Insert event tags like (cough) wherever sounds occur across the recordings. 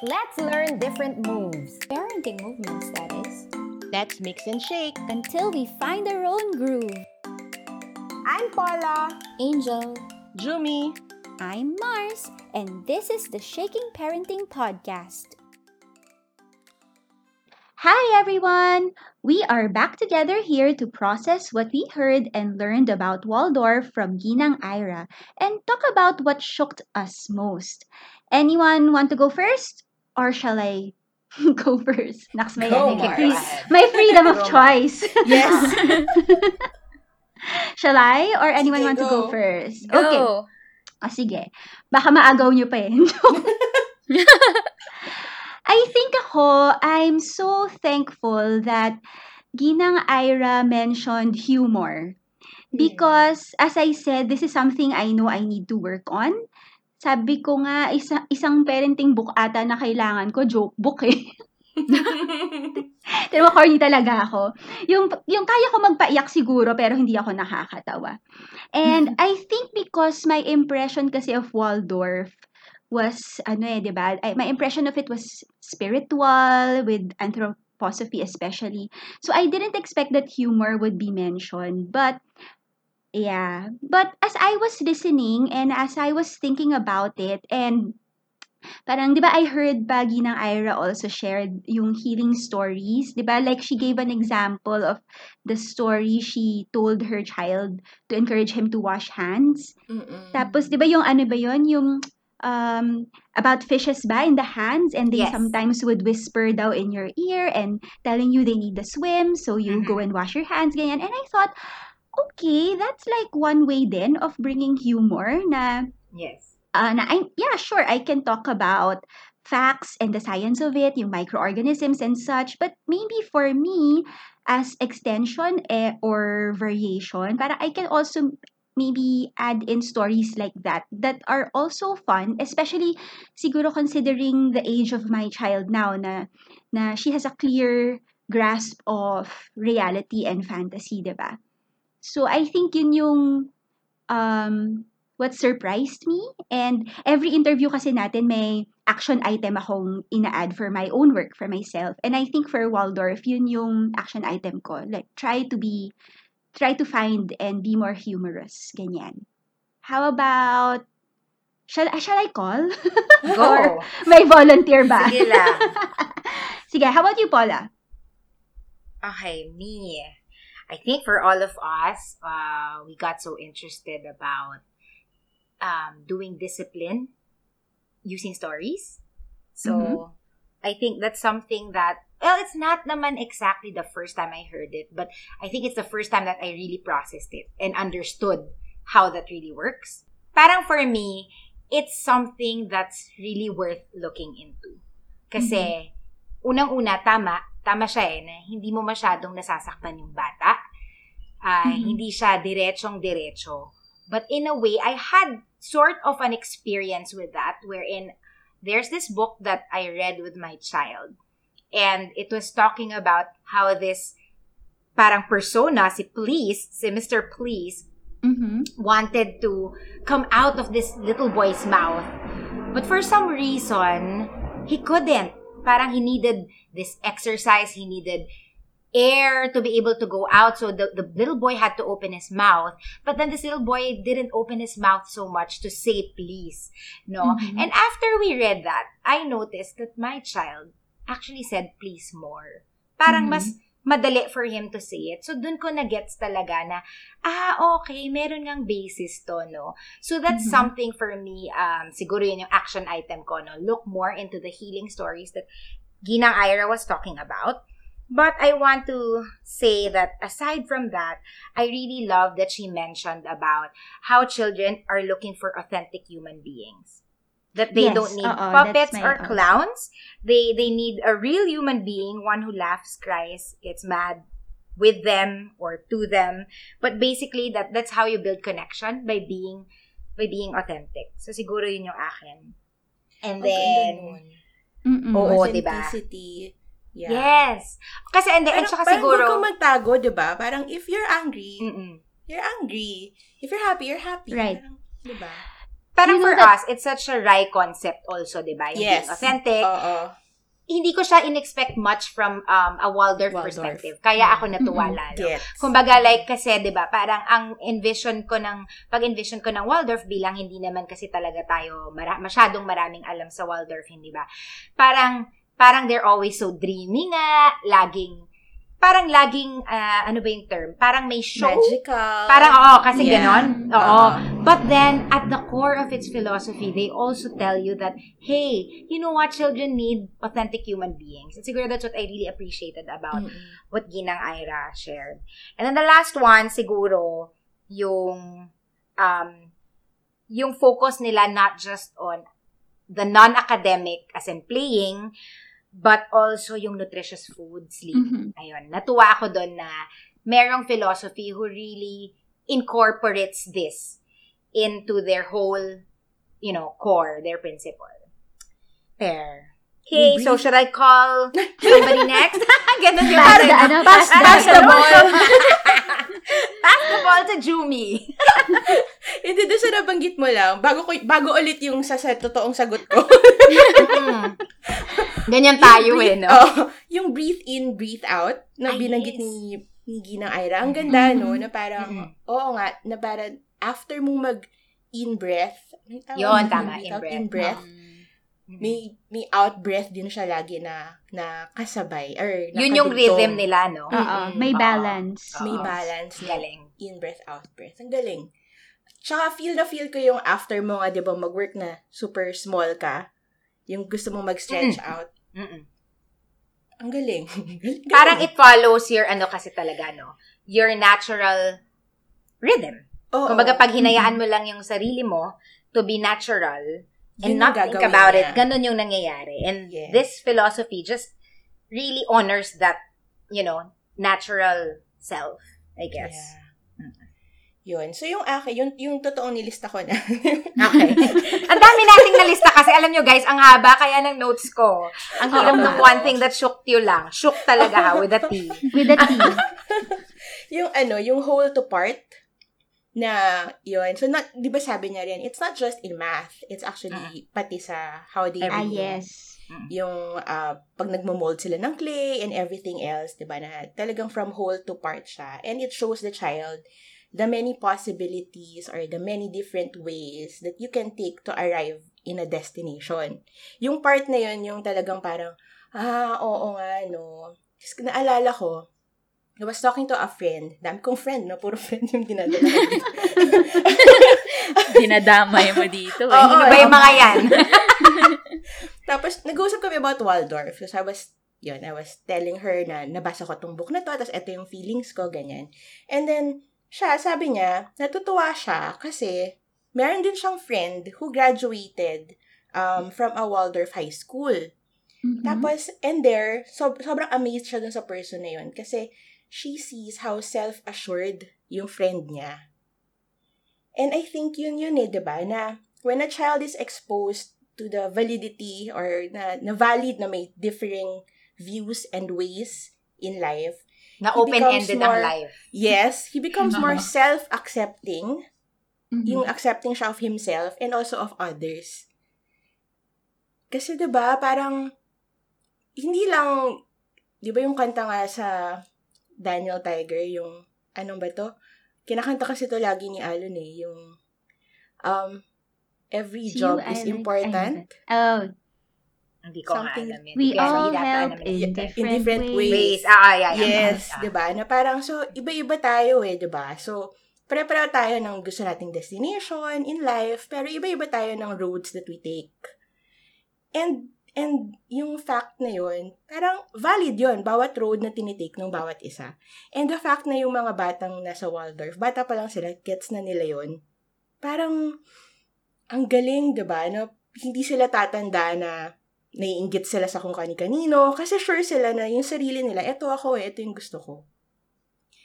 Let's learn different moves Parenting movements, that is. Let's mix and shake. Until we find our own groove. I'm Paula. Angel. Jumi. I'm Mars, and this is the Shaking Parenting Podcast. Hi everyone! We are back together here to process what we heard and learned about Waldorf from Ginang Ira and talk about what shocked us most. Anyone want to go first? Or shall I (laughs) go first? Naks, may, Go, Mars. free- may freedom of Go, choice. (laughs) Yes. (laughs) shall I? Or anyone Sige, want to go go. first? Okay. Go. Ah, sige. Baka maagaw nyo pa eh. I think ako, I'm so thankful that Ginang Ira mentioned humor. Because, as I said, this is something I know I need to work on. Sabi ko nga, isa, isang parenting book ata na kailangan ko, joke book eh. (laughs) Pero corny talaga ako. Yung, yung kaya ko magpaiyak siguro, pero hindi ako nakakatawa. And I think because my impression kasi of Waldorf was, ano eh, di ba? I- My impression of it was spiritual, with anthroposophy especially. So I didn't expect that humor would be mentioned. But, yeah. But as I was listening and as I was thinking about it, and Parang, di ba, I heard Bagi ng Ira also shared yung healing stories. Di ba? Like, she gave an example of the story she told her child to encourage him to wash hands. Mm-mm. Tapos, di ba yung ano ba yun? Yung um, about fishes ba in the hands and they Yes. sometimes would whisper daw in your ear and telling you they need to swim so you go and wash your hands, ganyan. And I thought, okay, that's like one way then of bringing humor na Yes. uh, na I, yeah, sure, I can talk about facts and the science of it, yung microorganisms and such, but maybe for me, as extension eh, or variation, para I can also maybe add in stories like that that are also fun, especially siguro considering the age of my child now na, na she has a clear grasp of reality and fantasy, di ba? So I think yun yung um, what surprised me. And every interview kasi natin may action item akong ina-add for my own work, for myself. And I think for Waldorf, yun yung action item ko. Like, try to be, try to find and be more humorous. Ganyan. How about, shall, shall I call? (laughs) Or Go. may volunteer ba? Sige lang. (laughs) Sige, how about you, Paula? Okay, me. I think for all of us, uh, we got so interested about um, doing discipline using stories. So, Mhm. I think that's something that, well, it's not naman exactly the first time I heard it, but I think it's the first time that I really processed it and understood how that really works. Parang for me, it's something that's really worth looking into. Kasi, unang-una, tama, tama siya eh, na hindi mo masyadong nasasaktan yung bata. Ah, Mhm. Hindi siya diretsong-diretso. But in a way, I had sort of an experience with that wherein there's this book that I read with my child. And it was talking about how this parang persona, si Please, si Mr. Please, Mm-hmm. wanted to come out of this little boy's mouth. But for some reason, he couldn't. Parang he needed this exercise, he needed air to be able to go out. So the, the little boy had to open his mouth. But then this little boy didn't open his mouth so much to say please. No? Mhm. And after we read that, I noticed that my child actually said please more. Parang Mhm. mas madali for him to say it. So, dun ko na-gets talaga na, ah, okay, meron ngang basis to, no? So, that's Mhm. something for me, um, siguro yun yung action item ko, no? Look more into the healing stories that Ginang Ira was talking about. But I want to say that aside from that, I really love that she mentioned about how children are looking for authentic human beings. That they Yes, don't need oo, puppets or oo. clowns. They they need a real human being, one who laughs, cries, gets mad with them or to them. But basically that that's how you build connection by being by being authentic. So siguro yun yung akin. And then. Mm-mm. Oo, diba? Authenticity. Yeah. Yes. Kasi and then and Parang, saka parang siguro kang magtago, di ba? Parang if you're angry, Mm-mm. you're angry. If you're happy, you're happy. Right. Parang, di ba? Parang You know for that- us, it's such a wry concept also, di ba? Yung Yes. being authentic. Oo. Hindi ko siya in-expect much from um, a Waldorf, Waldorf. perspective. Kaya ako natuwa Mhm. lalo. Gets. Kumbaga, like, kasi, di ba, parang ang envision ko ng, pag-envision ko ng Waldorf bilang hindi naman kasi talaga tayo mara- masyadong maraming alam sa Waldorf, hindi ba? Parang, parang they're always so dreamy nga, laging, parang laging, ah, ano ba yung term? Parang may show. Magical. Parang, oo, kasi Yeah. ganon. Oo. Oo. But then, at the core of its philosophy, they also tell you that, hey, you know what? Children need authentic human beings. And siguro that's what I really appreciated about Mm-mm. what Ginang Ira shared. And then the last one, siguro, yung, um, yung focus nila not just on the non-academic, as in playing, but also yung nutritious food, sleep. Mhm. Ayun, natuwa ako doon na merong philosophy who really incorporates this into their whole, you know, core, their principle. There. Okay, so should I call somebody (laughs) next? (laughs) Ganun yung Pass the, ano, pass the, pass the ball. (laughs) Pass the ball to Jumi. Hindi, doon sa nabanggit mo lang, bago, ko, bago ulit yung sa, sa totoong sagot ko. Mm. Ganyan tayo eh, no? Oh, yung breathe in, breathe out, na Ay, binanggit yes. ni, ni Ginang Ira. Ang ganda, no? Na parang, Mm-mm. oo nga, na parang after mong mag in breath, may tawag Yun, tama, Breathe in out, breath. In breath. Mm. May, may out breath din siya lagi na, na kasabay. Or Yun yung nakadugtong. rhythm nila, no? Mm-mm. may balance. May Oo. balance. na Galing. in breath, out breath. Ang galing. Tsaka feel na feel ko yung after mo nga, di ba, mag-work na super small ka, yung gusto mong mag-stretch out. Mm-mm. Ang galing. (laughs) Galing. Parang it follows your, ano kasi talaga, no? Your natural rhythm. Oo. Kumbaga, pag hinayaan mo lang yung sarili mo to be natural and Yun not think about niya. it, ganun yung nangyayari. And Yes. this philosophy just really honors that, you know, natural self, I guess. Yeah. Yun. So, yung akin, yung, yung totoong nilista ko na. (laughs) Okay. (laughs) ang dami nating nalista kasi alam nyo guys, ang haba kaya ng notes ko. Ang hirap ng one thing that shook you lang. Shook talaga ha, with a T. (laughs) With a T. yung ano, yung whole to part na yun. So, not, di ba sabi niya rin, it's not just in math. It's actually pati sa how they ah, do yes. yung ah, pag nagmo-mold sila ng clay and everything else, 'di ba? Na talagang from whole to part siya. And it shows the child the many possibilities or the many different ways that you can take to arrive in a destination. Yung part na yun, yung talagang parang, ah, oo nga, no. Kasi naalala ko, I was talking to a friend. Dami kong friend, no? Puro friend yung dinadala. (laughs) Dinadamay mo dito. Eh. Oo, Ano ba yung mga yan? (laughs) Tapos, nag-uusap kami about Waldorf. So, I was, yun, I was telling her na nabasa ko tong book na to, tapos ito yung feelings ko, ganyan. And then, siya, sabi niya, natutuwa siya kasi meron din siyang friend who graduated um, from a Waldorf high school. Mhm. Tapos, and there, so, sobrang amazed siya dun sa person na yun kasi she sees how self-assured yung friend niya. And I think yun yun eh, di ba? Na when a child is exposed to the validity or na, na valid na may differing views and ways in life, Na open-ended ang life. yes, he becomes more self-accepting Mhm. yung accepting siya of himself and also of others. Kasi 'di ba parang hindi lang 'di ba yung kanta nga sa Daniel Tiger yung anong ba to? Kinakanta kasi to lagi ni Alon eh, yung um every See job you, is like- important. Oh, Hindi ko nga Something- alam yun. we Kaya all help in yun. different, different ways. ways. Ah, yeah, yeah. Yes, Ah. 'di ba? Na parang so iba-iba tayo eh, 'di ba? So pare-pareho tayo ng gusto nating destination in life, pero iba-iba tayo ng roads that we take. And and yung fact na yun, parang valid yun, bawat road na tinitake ng bawat isa. And the fact na yung mga batang nasa Waldorf, bata pa lang sila, gets na nila yun. Parang, ang galing, 'di ba? Na hindi sila tatanda na naiinggit sila sa kung kani-kanino kasi sure sila na yung sarili nila, eto ako eh, eto yung gusto ko.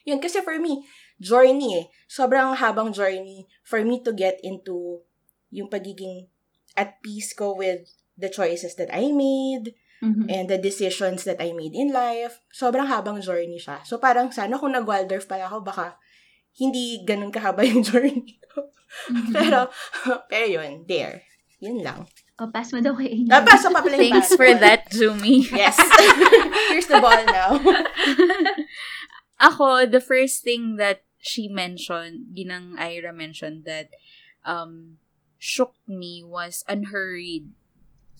Yun, kasi for me, journey eh. Sobrang habang journey for me to get into yung pagiging at peace ko with the choices that I made Mhm. and the decisions that I made in life. Sobrang habang journey siya. So parang sana kung nag-Waldorf pala ako, baka hindi ganun kahaba (laughs) yung journey ko. pero, (laughs) pero yun, there. Yun lang. Pass mo daw kay Angel. Ah, paso pa pala yung Thanks for basketball. that, Jumi. Yes. (laughs) Here's the ball now. (laughs) Ako, the first thing that she mentioned, ginang Ira mentioned that um shook me was unhurried.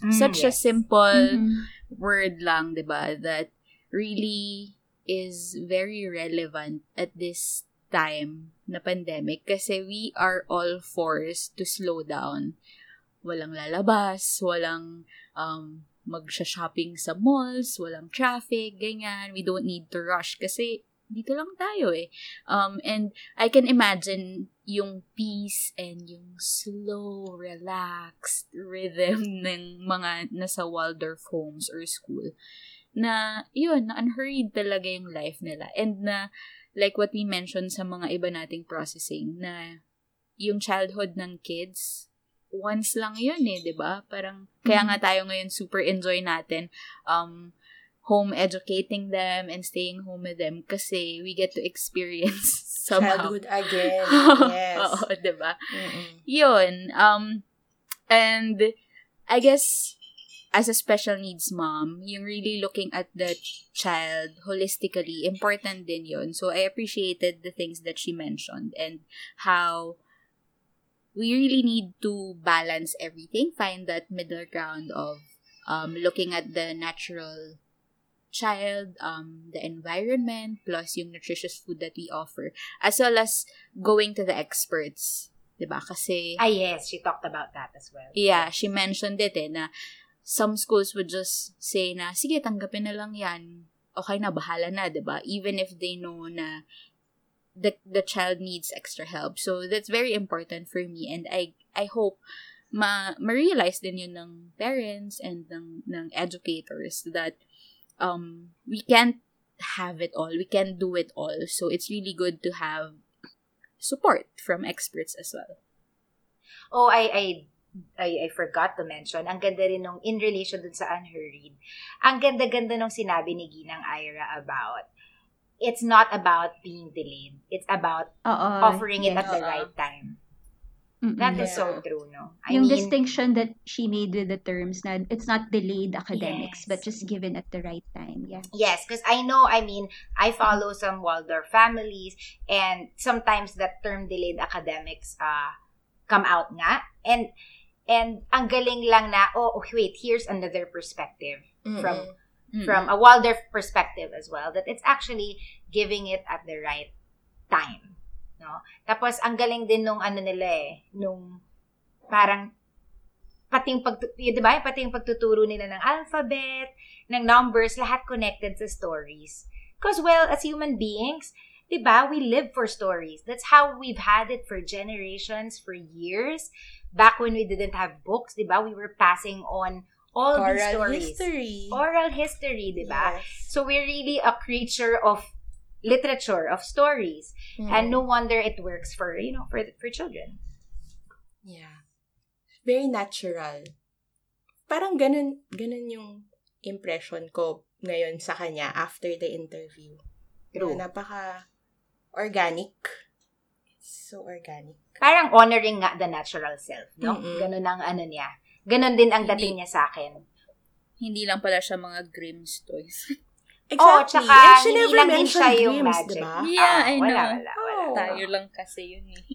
Mm, Such a yes. simple Mhm. word lang, 'di ba, that really is very relevant at this time na pandemic kasi we are all forced to slow down. Walang lalabas, walang um, magsha-shopping sa malls, walang traffic, ganyan. We don't need to rush kasi dito lang tayo eh. Um, and I can imagine yung peace and yung slow, relaxed rhythm (laughs) ng mga nasa Waldorf homes or school na yun, na unhurried talaga yung life nila. And na, like what we mentioned sa mga iba nating processing, na yung childhood ng kids, once lang yun eh, 'di ba Parang, kaya nga tayo ngayon super enjoy natin um, home educating them and staying home with them kasi we get to experience (laughs) somehow. Childhood again. (laughs) Yes. Oo, 'di ba yun. Um, and I guess as a special needs mom, yung really looking at the child holistically, important din yun. So I appreciated the things that she mentioned and how we really need to balance everything, find that middle ground of um, looking at the natural child, um, the environment, plus yung nutritious food that we offer, as well as going to the experts. 'di ba? Kasi, Ah, yes. She talked about that as well. yeah, she mentioned it eh, na some schools would just say na, sige, tanggapin na lang yan. Okay na, bahala na, 'di ba? Even if they know na the, the child needs extra help. So, that's very important for me. And I, I hope ma, ma-realize din yun ng parents and ng, ng educators that um, we can't have it all. We can't do it all. So, it's really good to have support from experts as well. Oh, I, I, I, I forgot to mention, ang ganda rin nung, in relation dun sa unhurried, ang ganda-ganda nung sinabi ni Ginang Ira about, it's not about being delayed. It's about Oo. offering it yes. at the Oo. right time. Mm-mm. That is Yeah. so true, no? I yung mean, distinction that she made with the terms na it's not delayed academics Yes. but just given at the right time. Yeah. Yes, because I know, I mean, I follow some Waldorf families and sometimes that term delayed academics uh, come out nga. And and ang galing lang na, oh, wait, here's another perspective from Mm-mm. from a Waldorf perspective as well that it's actually giving it at the right time. No? Tapos ang galing din nung ano nila eh, nung parang pati yung pag, di ba? Pati yung pagtuturo nila ng alphabet, ng numbers, lahat connected sa stories. Because, well, as human beings, di ba, we live for stories. That's how we've had it for generations, for years. Back when we didn't have books, di ba, we were passing on all these Oral stories. history. Oral history, di ba? Yes. So we're really a creature of literature, of stories. Mm. And no wonder it works for, you know, for for children. Yeah. Very natural. Parang ganun, ganun yung impression ko ngayon sa kanya after the interview. True. Na napaka organic. So organic. Parang honoring nga the natural self, no? Mm-mm. Ganun ang ano niya. Ganun din ang dating niya sa akin. Hindi lang pala siya mga Grimm's toys. (laughs) Exactly. Oh, tsaka And she hindi never lang din mentioned siya yung dreams, magic. diba? Yeah, Ah, I wala, know. Wala, wala, Oh. Tayo lang kasi yun eh. (laughs)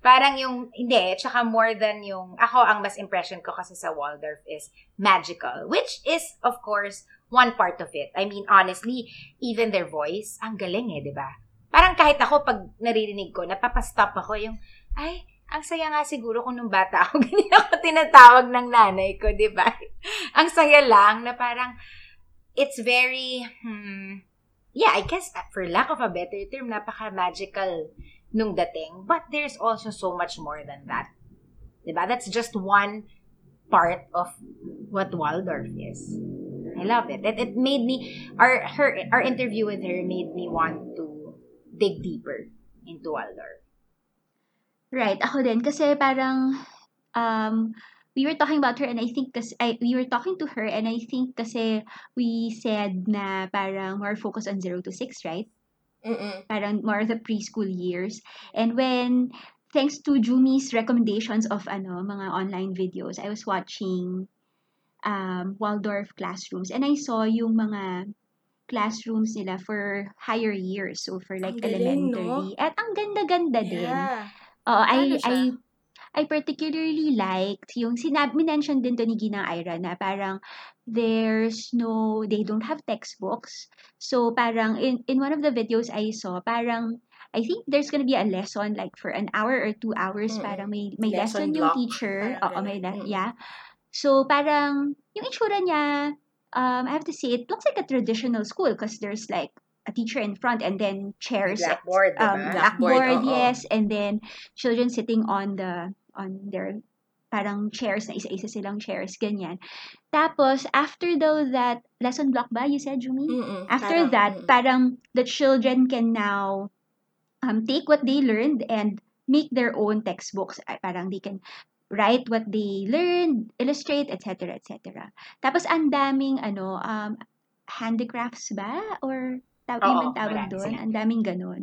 Parang yung, hindi, tsaka more than yung, ako ang mas impression ko kasi sa Waldorf is magical, which is, of course, one part of it. I mean, honestly, even their voice, ang galing eh, di ba? Parang kahit ako, pag naririnig ko, napapastop ako yung, ay, ang saya nga siguro kung nung bata ako, (laughs) ganyan ako tinatawag ng nanay ko, di ba? ang saya lang na parang, it's very, hmm, yeah, I guess, uh, for lack of a better term, napaka-magical nung dating. But there's also so much more than that. Diba? That's just one part of what Waldorf is. I love it. It, it made me, our, her, our interview with her made me want to dig deeper into Waldorf. Right. Ako din. Kasi parang, um, we were talking about her and I think kasi, I, we were talking to her and I think kasi we said na parang more focus on 0 to 6, right? Mm-mm. parang more the preschool years. And when, thanks to Jumi's recommendations of ano, mga online videos, I was watching um, Waldorf classrooms and I saw yung mga classrooms nila for higher years. So for like Ang galing, no? elementary. At ang ganda-ganda din. Oo, I, Paano siya? I, I particularly liked yung sinab mention din to ni Ginang Ira na parang there's no, they don't have textbooks. So parang in, in one of the videos I saw, parang I think there's gonna be a lesson like for an hour or two hours, Mm-mm. parang may, may Lesson lesson yung block, teacher. parang Oo, may ganun. le- Mm-mm. yeah. So parang yung itsura niya, um, I have to say, it looks like a traditional school because there's like a teacher in front and then chairs Blackboard, um, diba? Blackboard, blackboard, yes, and then children sitting on the on their parang chairs na isa-isa silang chairs ganyan. Tapos after though that lesson block ba you said Jumi? Mm-mm. After Parang, that, mm-mm. parang the children can now um, take what they learned and make their own textbooks. Parang they can write what they learned, illustrate, etc., etc. Tapos ang daming ano um handicrafts ba or taw Oo, ang tawag doon? Ang daming ganun.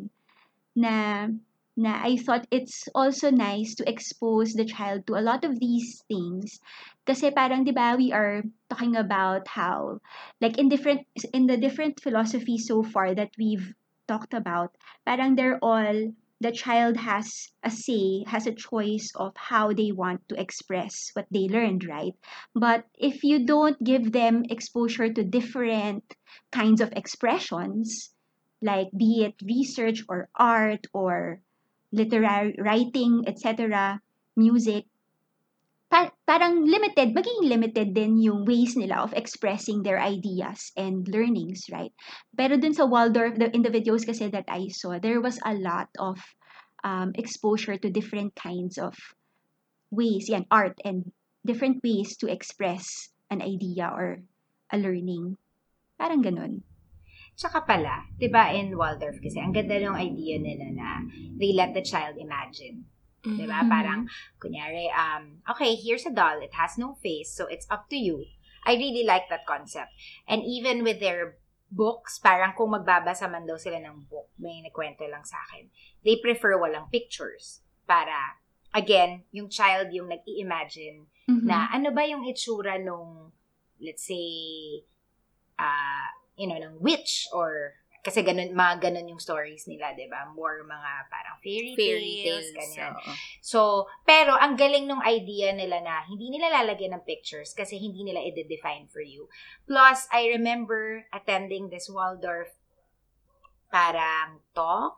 Na na I thought it's also nice to expose the child to a lot of these things kasi parang 'di ba we are talking about how like in different in the different philosophies so far that we've talked about parang they're all the child has a say has a choice of how they want to express what they learned right? But if you don't give them exposure to different kinds of expressions like be it research or art or literary writing etc music pa- parang limited, magiging limited din yung ways nila of expressing their ideas and learnings, right? Pero dun sa Waldorf, the, in the videos kasi that I saw, there was a lot of um, exposure to different kinds of ways, yan, art and different ways to express an idea or a learning. Parang ganun. Tsaka pala, 'di ba in Waldorf kasi ang ganda ng idea nila na they let the child imagine. 'Di ba? Mhm. Parang kunyari um okay, here's a doll, it has no face, so it's up to you. I really like that concept. And even with their books, parang kung magbabasa man daw sila ng book, may nagkwento lang sa akin. They prefer walang pictures para again, yung child yung nag-i-imagine Mhm. na ano ba yung itsura nung let's say uh, you know ng witch or kasi ganun mga ganun yung stories nila 'di ba more mga parang fairy, Fairy tales, tales. ganyan oo. so pero ang galing nung idea nila na hindi nila lalagyan ng pictures kasi hindi nila i-define for you plus I remember attending this Waldorf parang talk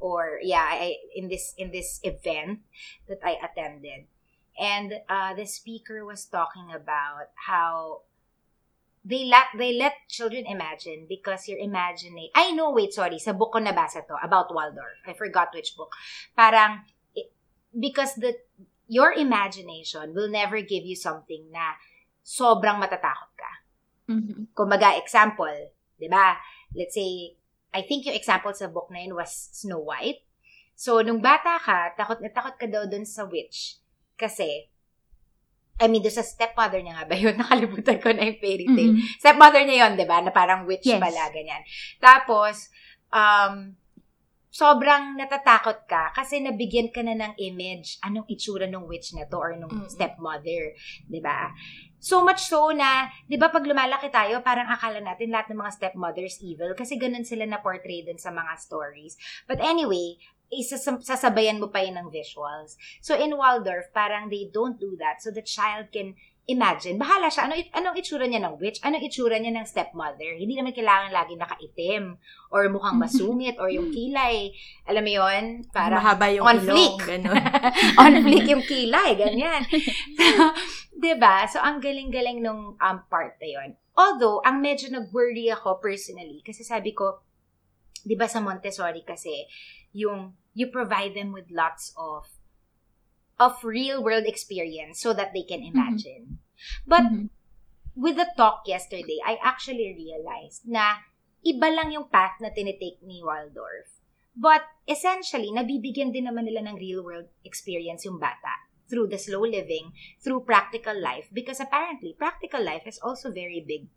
or yeah I, in this in this event that I attended and uh, the speaker was talking about how they let they let children imagine because you're imagining I know wait sorry sa book ko nabasa to about Waldorf. I forgot which book. Parang it- because the your imagination will never give you something na sobrang matatakot ka. Mhm. kumbaga example 'di ba? Let's say I think yung example sa book na yun was Snow White. So nung bata ka takot na takot ka daw dun sa witch. Kasi I mean, doon sa stepmother niya nga ba yun? (laughs) Nakalimutan ko na yung fairy tale. Mhm. Stepmother niya yun, di ba? Na parang witch Yes. pala, ganyan. Tapos, um, sobrang natatakot ka kasi nabigyan ka na ng image anong itsura ng witch na to or nung Mm. stepmother, di ba? So much so na, di ba pag lumalaki tayo, parang akala natin lahat ng mga stepmothers evil kasi ganun sila na portray dun sa mga stories. But anyway, isasam- sasabayan mo pa yun ng visuals. So in Waldorf, parang they don't do that so the child can imagine. Bahala siya. Ano, anong itsura niya ng witch? Anong itsura niya ng stepmother? Hindi naman kailangan lagi nakaitim or mukhang (laughs) masungit or yung kilay. Alam mo yun? Parang Mahaba yung on ilong, ganun. (laughs) on fleek yung kilay, ganyan. (laughs) So, 'di ba? So ang galing-galing nung um, part na 'yon. Although ang medyo nag-worry ako personally kasi sabi ko 'di ba sa Montessori kasi yung you provide them with lots of of real world experience so that they can imagine. But Mhm. with the talk yesterday, I actually realized na iba lang yung path na tinitake ni Waldorf. But essentially, nabibigyan din naman nila ng real world experience yung bata through the slow living, through practical life, because apparently practical life is also very big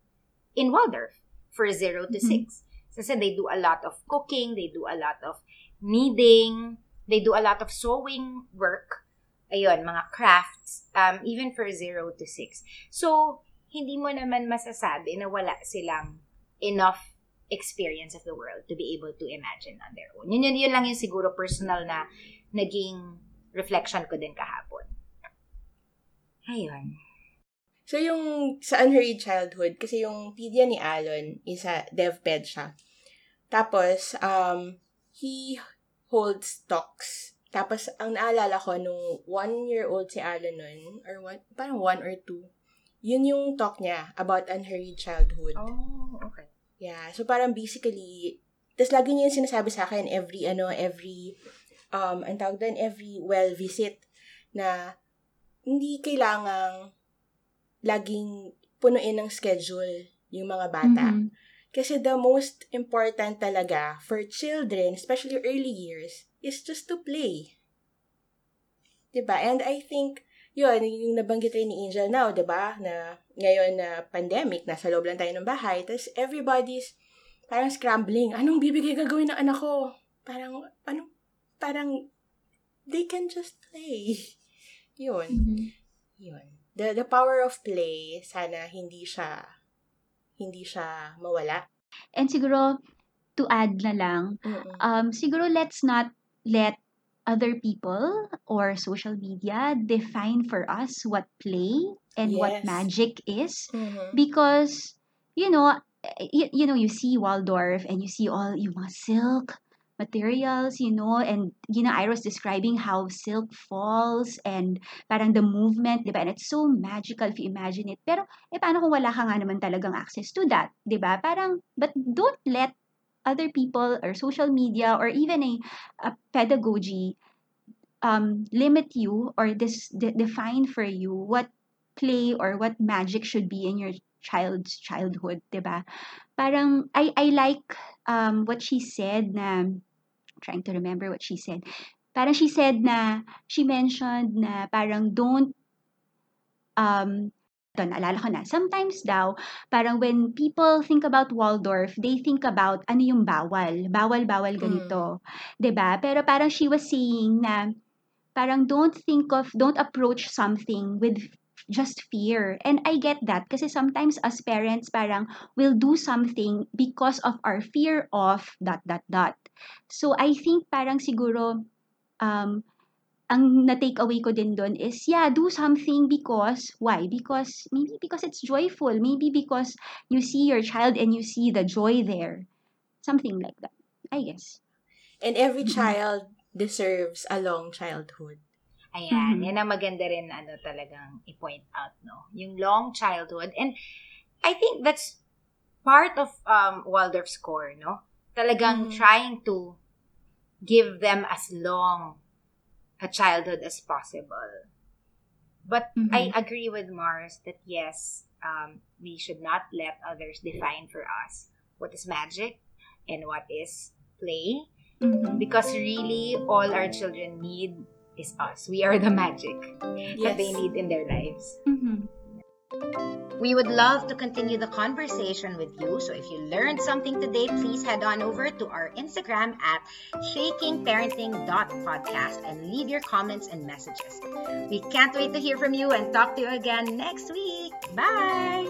in Waldorf for 0 to Mhm. 6. Kasi they do a lot of cooking, they do a lot of kneading, they do a lot of sewing work. Ayun, mga crafts, um, even for 0 to 6. So, hindi mo naman masasabi na wala silang enough experience of the world to be able to imagine on their own. Yun, yun, yun lang yung siguro personal na naging reflection ko din kahapon. Ayun. So, yung sa Unhurried Childhood, kasi yung pedia ni Alon, isa, DevPed siya. Tapos, um, he holds talks. Tapos, ang naalala ko, nung one-year-old si Alon nun, or one, parang one or two, yun yung talk niya about unhurried childhood. Oh, okay. Yeah, so parang basically, tas lagi niya yung sinasabi sa akin every, ano, every, um, ang tawag doon, every well visit na hindi kailangang laging punuin ng schedule yung mga bata. Mhm. Kasi the most important talaga for children, especially early years, is just to play. 'Di ba? And I think, yun, yung nabanggit rin ni Angel now, 'di ba? Na ngayon na pandemic, nasa loob lang tayo ng bahay, tapos everybody's parang scrambling. Anong bibigay gagawin ng anak ko? Parang, anong, parang, they can just play. (laughs) Yun. Mhm. Yun. The, the power of play, sana hindi siya, hindi siya mawala. And siguro, to add na lang, Mm-mm. um, siguro let's not let other people or social media define for us what play and Yes. what magic is. Mhm. because you know you, you know you see Waldorf and you see all yung mga silk materials you know and know Iris describing how silk falls and parang the movement di ba? And it's so magical if you imagine it. Pero eh paano kung wala ka nga naman talagang access to that di ba? Parang but don't let other people or social media or even a, a pedagogy um, limit you or this de- define for you what play or what magic should be in your child's childhood, 'di ba? Parang I I like um what she said na trying to remember what she said. Parang she said na she mentioned na parang don't um ito, naalala ko na. Sometimes daw, parang when people think about Waldorf, they think about ano yung bawal. Bawal-bawal ganito. 'Di ba? Pero parang she was saying na parang don't think of, don't approach something with just fear. And I get that kasi sometimes as parents parang we'll do something because of our fear of dot dot dot. So I think parang siguro um ang na-take away ko din doon is yeah, do something because why? Because maybe because it's joyful, maybe because you see your child and you see the joy there. Something like that. I guess. And every Mhm. child deserves a long childhood. Ayan, Mhm. yan ang maganda rin ano talagang i-point out, no? Yung long childhood. And I think that's part of um, Waldorf's core, no? Talagang Mhm. trying to give them as long a childhood as possible. But I agree with Mars that yes, um, we should not let others define for us what is magic and what is play Mhm. because really all our children need is us. We are the magic that they need in their lives. Mhm. We would love to continue the conversation with you. So if you learned something today, please head on over to our Instagram at shakingparenting.podcast and leave your comments and messages. We can't wait to hear from you and talk to you again next week. Bye!